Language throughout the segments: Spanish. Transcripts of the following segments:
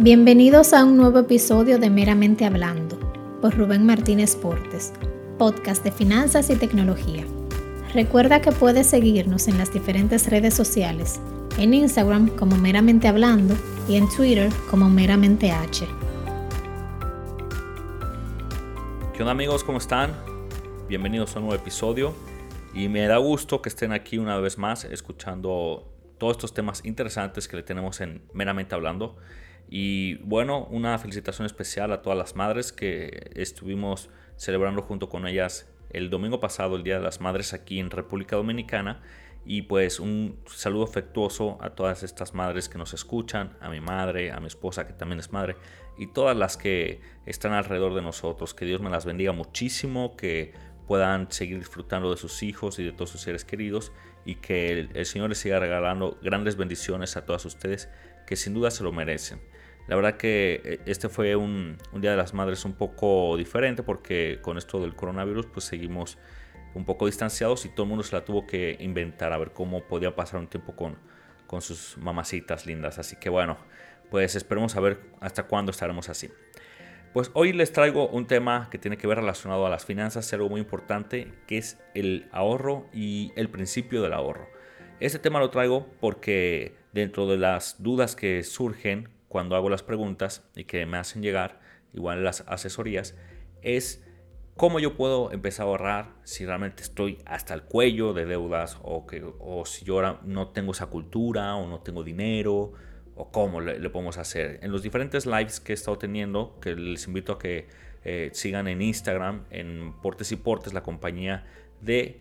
Bienvenidos a un nuevo episodio de Meramente Hablando por Rubén Martínez Portes, podcast de finanzas y tecnología. Recuerda que puedes seguirnos en las diferentes redes sociales, en Instagram como Meramente Hablando y en Twitter como Meramente H. ¿Qué onda amigos? ¿Cómo están? Bienvenidos a un nuevo episodio y me da gusto que estén aquí una vez más escuchando todos estos temas interesantes que le tenemos en Meramente Hablando. Y bueno, una felicitación especial a todas las madres que estuvimos celebrando junto con ellas el domingo pasado, el Día de las Madres aquí en República Dominicana. Y pues un saludo afectuoso a todas estas madres que nos escuchan, a mi madre, a mi esposa que también es madre, y todas las que están alrededor de nosotros. Que Dios me las bendiga muchísimo, que puedan seguir disfrutando de sus hijos y de todos sus seres queridos, y que el, Señor les siga regalando grandes bendiciones a todas ustedes, que sin duda se lo merecen. La verdad que eh, este fue un, Día de las Madres un poco diferente porque con esto del coronavirus pues seguimos un poco distanciados y todo el mundo se la tuvo que inventar a ver cómo podía pasar un tiempo con, con sus mamacitas lindas. Así que bueno, pues esperemos a ver hasta cuándo estaremos así. Pues hoy les traigo un tema que tiene que ver relacionado a las finanzas, algo muy importante, que es el ahorro y el principio del ahorro. Este tema lo traigo porque dentro de las dudas que surgen cuando hago las preguntas y que me hacen llegar, igual las asesorías, es cómo yo puedo empezar a ahorrar si realmente estoy hasta el cuello de deudas o, que, o si yo ahora no tengo esa cultura o no tengo dinero o cómo le, podemos hacer. En los diferentes lives que he estado teniendo, que les invito a que eh, sigan en Instagram, en Portes y Portes, la compañía de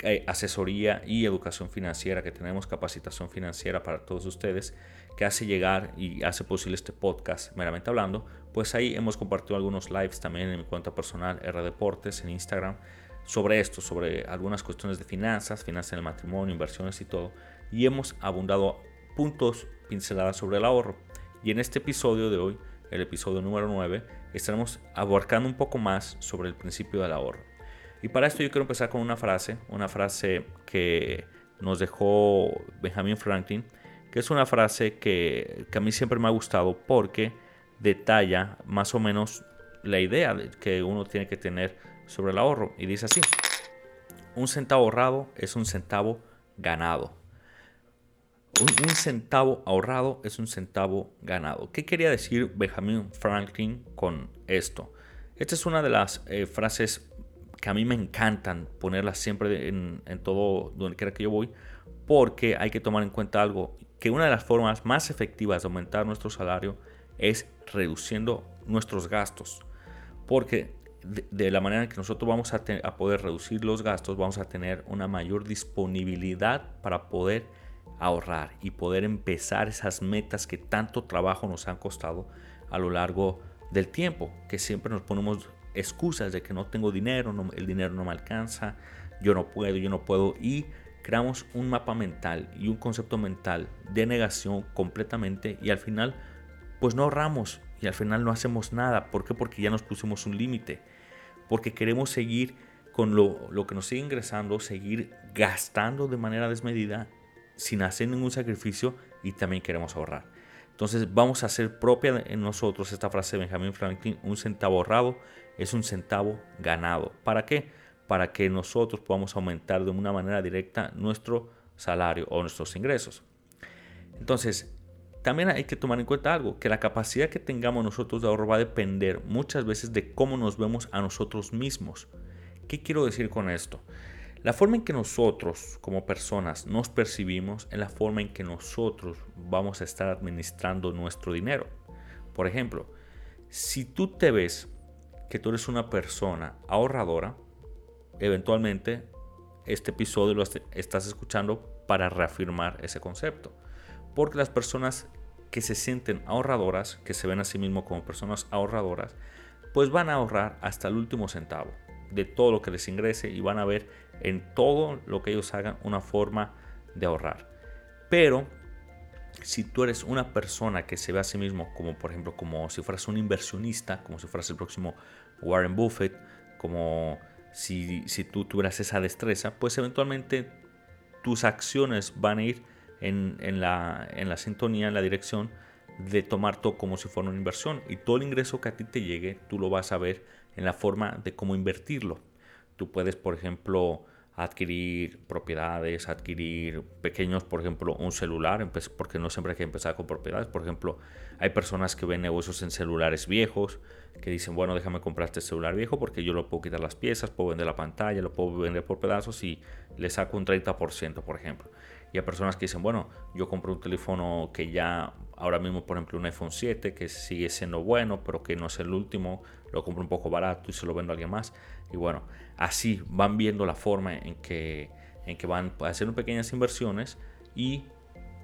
eh, asesoría y educación financiera que tenemos, capacitación financiera para todos ustedes que hace llegar y hace posible este podcast, meramente hablando, pues ahí hemos compartido algunos lives también en mi cuenta personal R Deportes en Instagram sobre esto, sobre algunas cuestiones de finanzas, finanzas en el matrimonio, inversiones y todo, y hemos abundado puntos pinceladas sobre el ahorro. Y en este episodio de hoy, el episodio número 9, estaremos abarcando un poco más sobre el principio del ahorro. Y para esto yo quiero empezar con una frase, una frase que nos dejó Benjamin Franklin, que es una frase que, a mí siempre me ha gustado porque detalla más o menos la idea que uno tiene que tener sobre el ahorro. Y dice así, un centavo ahorrado es un centavo ganado. Un, centavo ahorrado es un centavo ganado. ¿Qué quería decir Benjamin Franklin con esto? Esta es una de las eh, frases que a mí me encantan ponerlas siempre en, todo donde quiera que yo voy, porque hay que tomar en cuenta algo que una de las formas más efectivas de aumentar nuestro salario es reduciendo nuestros gastos. Porque de, la manera en que nosotros vamos a, a, poder reducir los gastos, vamos a tener una mayor disponibilidad para poder ahorrar y poder empezar esas metas que tanto trabajo nos han costado a lo largo del tiempo, que siempre nos ponemos excusas de que no tengo dinero, el dinero no me alcanza, yo no puedo, yo no puedo y creamos un mapa mental y un concepto mental de negación completamente y al final pues no ahorramos y al final no hacemos nada. ¿Por qué? Porque ya nos pusimos un límite. Porque queremos seguir con lo, lo, que nos sigue ingresando, seguir gastando de manera desmedida sin hacer ningún sacrificio y también queremos ahorrar. Entonces vamos a hacer propia en nosotros esta frase de Benjamin Franklin, un centavo ahorrado es un centavo ganado. ¿Para qué? para que nosotros podamos aumentar de una manera directa nuestro salario o nuestros ingresos. Entonces, también hay que tomar en cuenta algo, que la capacidad que tengamos nosotros de ahorro va a depender muchas veces de cómo nos vemos a nosotros mismos. ¿Qué quiero decir con esto? La forma en que nosotros como personas nos percibimos es la forma en que nosotros vamos a estar administrando nuestro dinero. Por ejemplo, si tú te ves que tú eres una persona ahorradora, eventualmente este episodio lo estás escuchando para reafirmar ese concepto. Porque las personas que se sienten ahorradoras, que se ven a sí mismos como personas ahorradoras, pues van a ahorrar hasta el último centavo de todo lo que les ingrese y van a ver en todo lo que ellos hagan una forma de ahorrar. Pero si tú eres una persona que se ve a sí mismo como por ejemplo como si fueras un inversionista, como si fueras el próximo Warren Buffett, como si, tú tuvieras esa destreza, pues eventualmente tus acciones van a ir en, la, en la sintonía, en la dirección de tomar todo como si fuera una inversión y todo el ingreso que a ti te llegue, tú lo vas a ver en la forma de cómo invertirlo. Tú puedes, por ejemplo, adquirir propiedades, adquirir pequeños, por ejemplo, un celular, porque no siempre hay que empezar con propiedades. Por ejemplo, hay personas que ven negocios en celulares viejos, que dicen, bueno, déjame comprar este celular viejo porque yo lo puedo quitar las piezas, puedo vender la pantalla, lo puedo vender por pedazos y le saco un 30%, por ejemplo. Y hay personas que dicen, bueno, yo compro un teléfono que ya ahora mismo, por ejemplo, un iPhone 7 que sigue siendo bueno, pero que no es el último, lo compro un poco barato y se lo vendo a alguien más. Y bueno, así van viendo la forma en que, en que van haciendo pequeñas inversiones y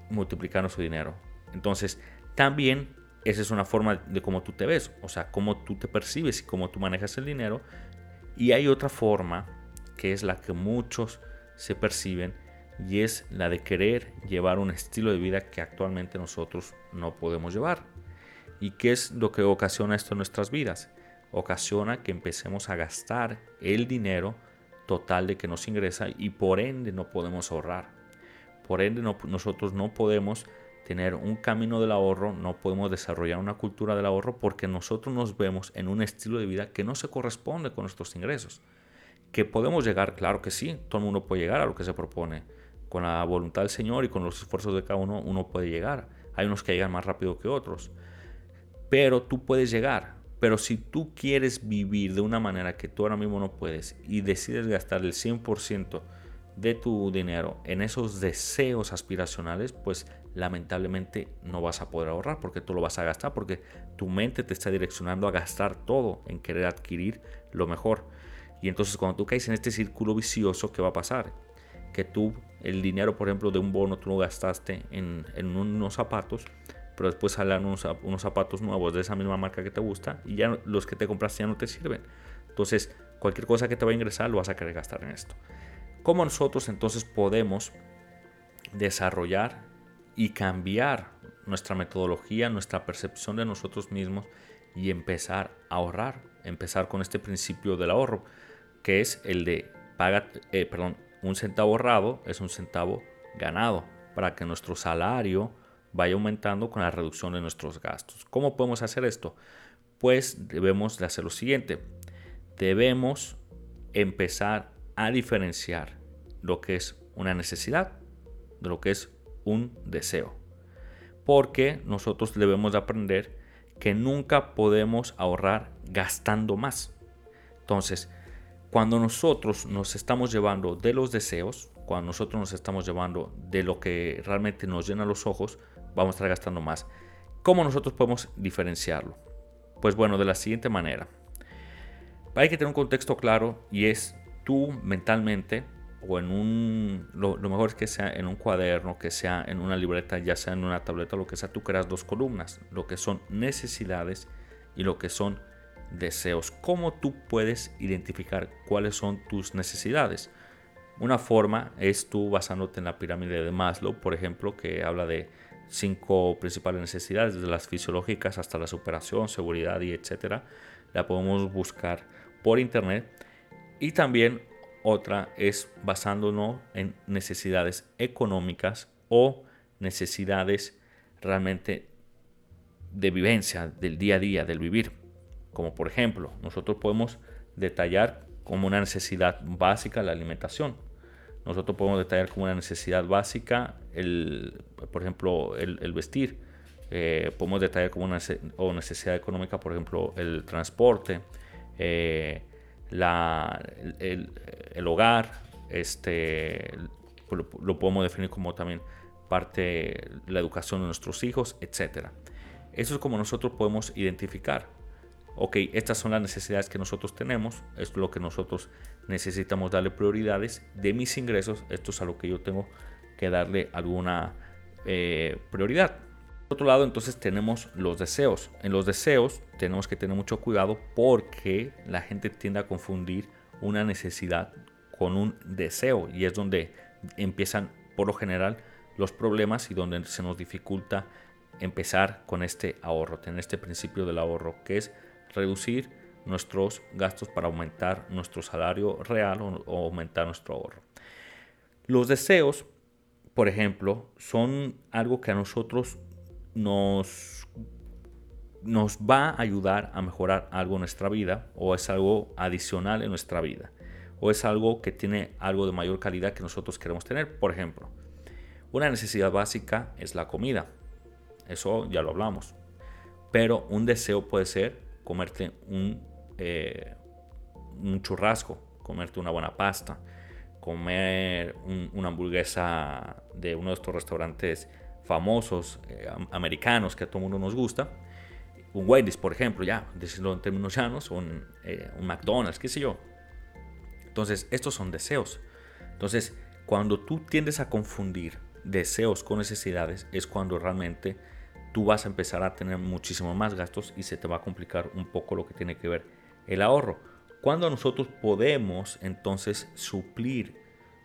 multiplicando su dinero. Entonces, también esa es una forma de cómo tú te ves, o sea, cómo tú te percibes y cómo tú manejas el dinero. Y hay otra forma que es la que muchos se perciben y es la de querer llevar un estilo de vida que actualmente nosotros no podemos llevar. ¿Y qué es lo que ocasiona esto en nuestras vidas? Ocasiona que empecemos a gastar el dinero total de que nos ingresa y por ende no podemos ahorrar. Por ende nosotros no podemos tener un camino del ahorro, no podemos desarrollar una cultura del ahorro porque nosotros nos vemos en un estilo de vida que no se corresponde con nuestros ingresos. Que podemos llegar, claro que sí, todo el mundo puede llegar a lo que se propone con la voluntad del Señor y con los esfuerzos de cada uno, uno puede llegar. Hay unos que llegan más rápido que otros. Pero tú puedes llegar. Pero si tú quieres vivir de una manera que tú ahora mismo no puedes y decides gastar el 100% de tu dinero en esos deseos aspiracionales, pues lamentablemente no vas a poder ahorrar porque tú lo vas a gastar porque tu mente te está direccionando a gastar todo en querer adquirir lo mejor. Y entonces cuando tú caes en este círculo vicioso, ¿qué va a pasar? Que tú el dinero, por ejemplo, de un bono tú lo gastaste en, unos zapatos, pero después salen unos, unos, zapatos nuevos de esa misma marca que te gusta y ya los que te compraste ya no te sirven. Entonces, cualquier cosa que te va a ingresar lo vas a querer gastar en esto. ¿Cómo nosotros entonces podemos desarrollar y cambiar nuestra metodología, nuestra percepción de nosotros mismos y empezar a ahorrar? Empezar con este principio del ahorro, que es el de paga, eh, perdón, un centavo ahorrado es un centavo ganado para que nuestro salario vaya aumentando con la reducción de nuestros gastos. ¿Cómo podemos hacer esto? Pues debemos de hacer lo siguiente. Debemos empezar a diferenciar lo que es una necesidad de lo que es un deseo. Porque nosotros debemos de aprender que nunca podemos ahorrar gastando más. Entonces, cuando nosotros nos estamos llevando de los deseos, cuando nosotros nos estamos llevando de lo que realmente nos llena los ojos, vamos a estar gastando más. ¿Cómo nosotros podemos diferenciarlo? Pues bueno, de la siguiente manera. Hay que tener un contexto claro y es tú mentalmente o en un, lo, mejor es que sea en un cuaderno, que sea en una libreta, ya sea en una tableta, lo que sea, tú creas dos columnas, lo que son necesidades y lo que son deseos. ¿Cómo tú puedes identificar cuáles son tus necesidades? Una forma es tú basándote en la pirámide de Maslow, por ejemplo, que habla de cinco principales necesidades, desde las fisiológicas hasta la superación, seguridad y etcétera. La podemos buscar por internet. Y también otra es basándonos en necesidades económicas o necesidades realmente de vivencia, del día a día, del vivir. Como por ejemplo, nosotros podemos detallar como una necesidad básica la alimentación. Nosotros podemos detallar como una necesidad básica, el, por ejemplo, el, vestir. Eh, podemos detallar como una necesidad económica, por ejemplo, el transporte, eh, la, el, hogar, este, lo, lo, podemos definir como también parte la educación de nuestros hijos, etc. Eso es como nosotros podemos identificar ok, estas son las necesidades que nosotros tenemos, es lo que nosotros necesitamos darle prioridades de mis ingresos, esto es a lo que yo tengo que darle alguna eh, prioridad. Por otro lado, entonces tenemos los deseos. En los deseos tenemos que tener mucho cuidado porque la gente tiende a confundir una necesidad con un deseo y es donde empiezan por lo general los problemas y donde se nos dificulta empezar con este ahorro, tener este principio del ahorro que es reducir nuestros gastos para aumentar nuestro salario real o, aumentar nuestro ahorro. Los deseos, por ejemplo, son algo que a nosotros nos nos va a ayudar a mejorar algo en nuestra vida o es algo adicional en nuestra vida o es algo que tiene algo de mayor calidad que nosotros queremos tener. Por ejemplo, una necesidad básica es la comida. Eso ya lo hablamos. Pero un deseo puede ser comerte un, eh, un churrasco, comerte una buena pasta, comer una hamburguesa de uno de estos restaurantes famosos eh, americanos que a todo mundo nos gusta. Un Wendy's, por ejemplo, ya, decirlo en términos llanos, eh, un McDonald's, qué sé yo. Entonces, estos son deseos. Entonces, cuando tú tiendes a confundir deseos con necesidades, es cuando realmente tú vas a empezar a tener muchísimo más gastos y se te va a complicar un poco lo que tiene que ver el ahorro. Cuando nosotros podemos entonces suplir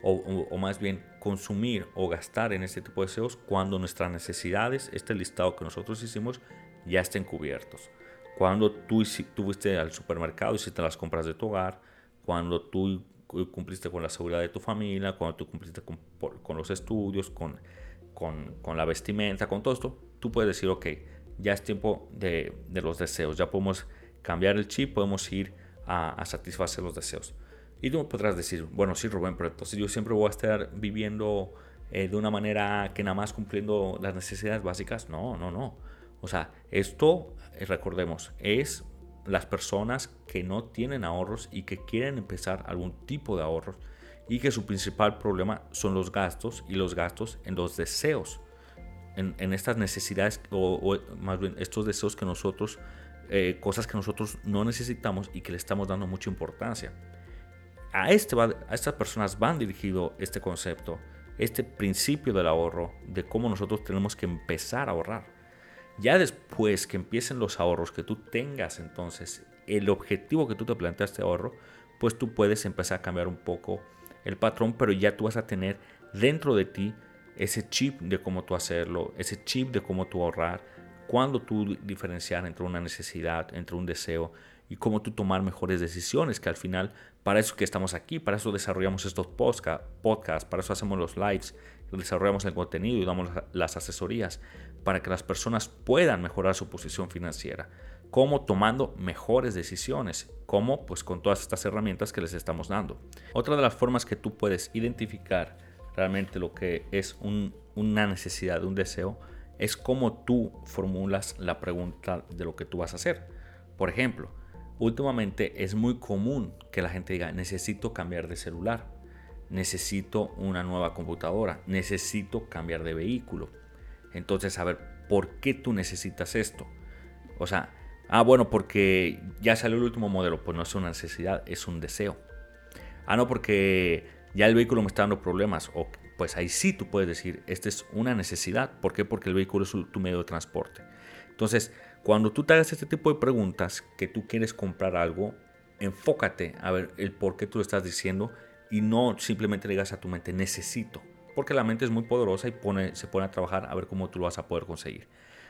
o, más bien consumir o gastar en este tipo de deseos cuando nuestras necesidades, este listado que nosotros hicimos, ya estén cubiertos. Cuando tú, fuiste al supermercado, hiciste las compras de tu hogar, cuando tú cumpliste con la seguridad de tu familia, cuando tú cumpliste con los estudios, con, con, la vestimenta, con todo esto, tú puedes decir, ok, ya es tiempo de, los deseos, ya podemos cambiar el chip, podemos ir a, a, satisfacer los deseos. Y tú podrás decir, bueno, sí, Rubén, pero entonces yo siempre voy a estar viviendo eh, de una manera que nada más cumpliendo las necesidades básicas. No, no, no. O sea, esto, eh, recordemos, es las personas que no tienen ahorros y que quieren empezar algún tipo de ahorros y que su principal problema son los gastos y los gastos en los deseos, en, estas necesidades o, más bien estos deseos que nosotros, eh, cosas que nosotros no necesitamos y que le estamos dando mucha importancia. A, este a estas personas van dirigido este concepto, este principio del ahorro, de cómo nosotros tenemos que empezar a ahorrar. Ya después que empiecen los ahorros, que tú tengas entonces el objetivo que tú te planteaste ahorro, pues tú puedes empezar a cambiar un poco el patrón, pero ya tú vas a tener dentro de ti ese chip de cómo tú hacerlo, ese chip de cómo tú ahorrar, cuándo tú diferenciar entre una necesidad, entre un deseo y cómo tú tomar mejores decisiones, que al final para eso que estamos aquí, para eso desarrollamos estos podcasts, para eso hacemos los lives, desarrollamos el contenido y damos las asesorías, para que las personas puedan mejorar su posición financiera. ¿Cómo? Tomando mejores decisiones. ¿Cómo? Pues con todas estas herramientas que les estamos dando. Otra de las formas que tú puedes identificar realmente lo que es una necesidad, un deseo, es cómo tú formulas la pregunta de lo que tú vas a hacer. Por ejemplo, últimamente es muy común que la gente diga, necesito cambiar de celular, necesito una nueva computadora, necesito cambiar de vehículo. Entonces, a ver, ¿por qué tú necesitas esto? O sea, ah, bueno, porque ya salió el último modelo, pues no es una necesidad, es un deseo. Ah, no, porque ya el vehículo me está dando problemas, o pues ahí sí tú puedes decir, esta es una necesidad. ¿Por qué? Porque el vehículo es tu medio de transporte. Entonces, cuando tú te hagas este tipo de preguntas, que tú quieres comprar algo, enfócate a ver el por qué tú lo estás diciendo y no simplemente le digas a tu mente, necesito porque la mente es muy poderosa y se pone a trabajar a ver cómo tú lo vas a poder conseguir.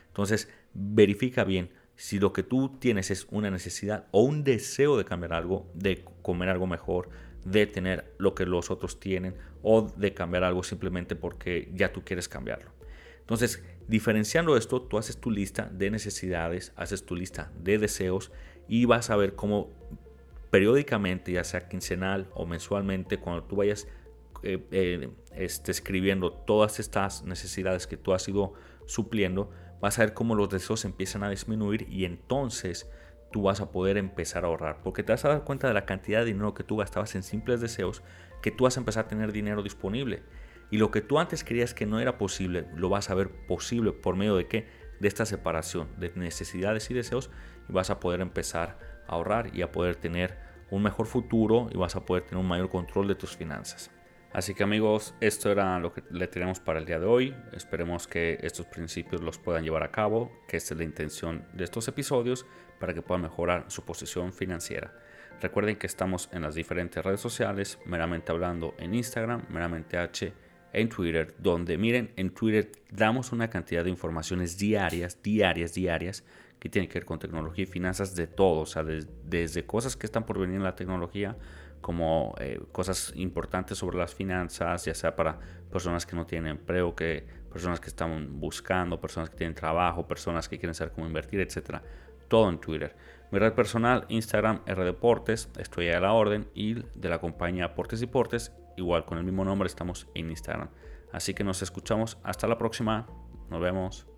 Entonces, verifica bien si lo que tú tienes es una necesidad o un deseo de cambiar algo, de comer algo mejor, de tener lo que los otros tienen o de cambiar algo simplemente porque ya tú quieres cambiarlo. Entonces, diferenciando esto, tú haces tu lista de necesidades, haces tu lista de deseos y vas a ver cómo periódicamente, ya sea quincenal o mensualmente, cuando tú vayas eh, eh, esté escribiendo todas estas necesidades que tú has ido supliendo, vas a ver cómo los deseos empiezan a disminuir y entonces tú vas a poder empezar a ahorrar. Porque te vas a dar cuenta de la cantidad de dinero que tú gastabas en simples deseos, que tú vas a empezar a tener dinero disponible. Y lo que tú antes creías que no era posible, lo vas a ver posible por medio de qué? De esta separación de necesidades y deseos y vas a poder empezar a ahorrar y a poder tener un mejor futuro y vas a poder tener un mayor control de tus finanzas. Así que amigos, esto era lo que le tenemos para el día de hoy. Esperemos que estos principios los puedan llevar a cabo, que esta es la intención de estos episodios para que puedan mejorar su posición financiera. Recuerden que estamos en las diferentes redes sociales, meramente hablando en Instagram, meramente H en Twitter, donde miren, en Twitter damos una cantidad de informaciones diarias, diarias, diarias, que tienen que ver con tecnología y finanzas de todo, o sea, desde cosas que están por venir en la tecnología como eh, cosas importantes sobre las finanzas, ya sea para personas que no tienen empleo, que personas que están buscando, personas que tienen trabajo, personas que quieren saber cómo invertir, etc. Todo en Twitter. Mi red personal, Instagram, Deportes, estoy a la orden y de la compañía Aportes y Portes, igual con el mismo nombre estamos en Instagram. Así que nos escuchamos hasta la próxima. Nos vemos.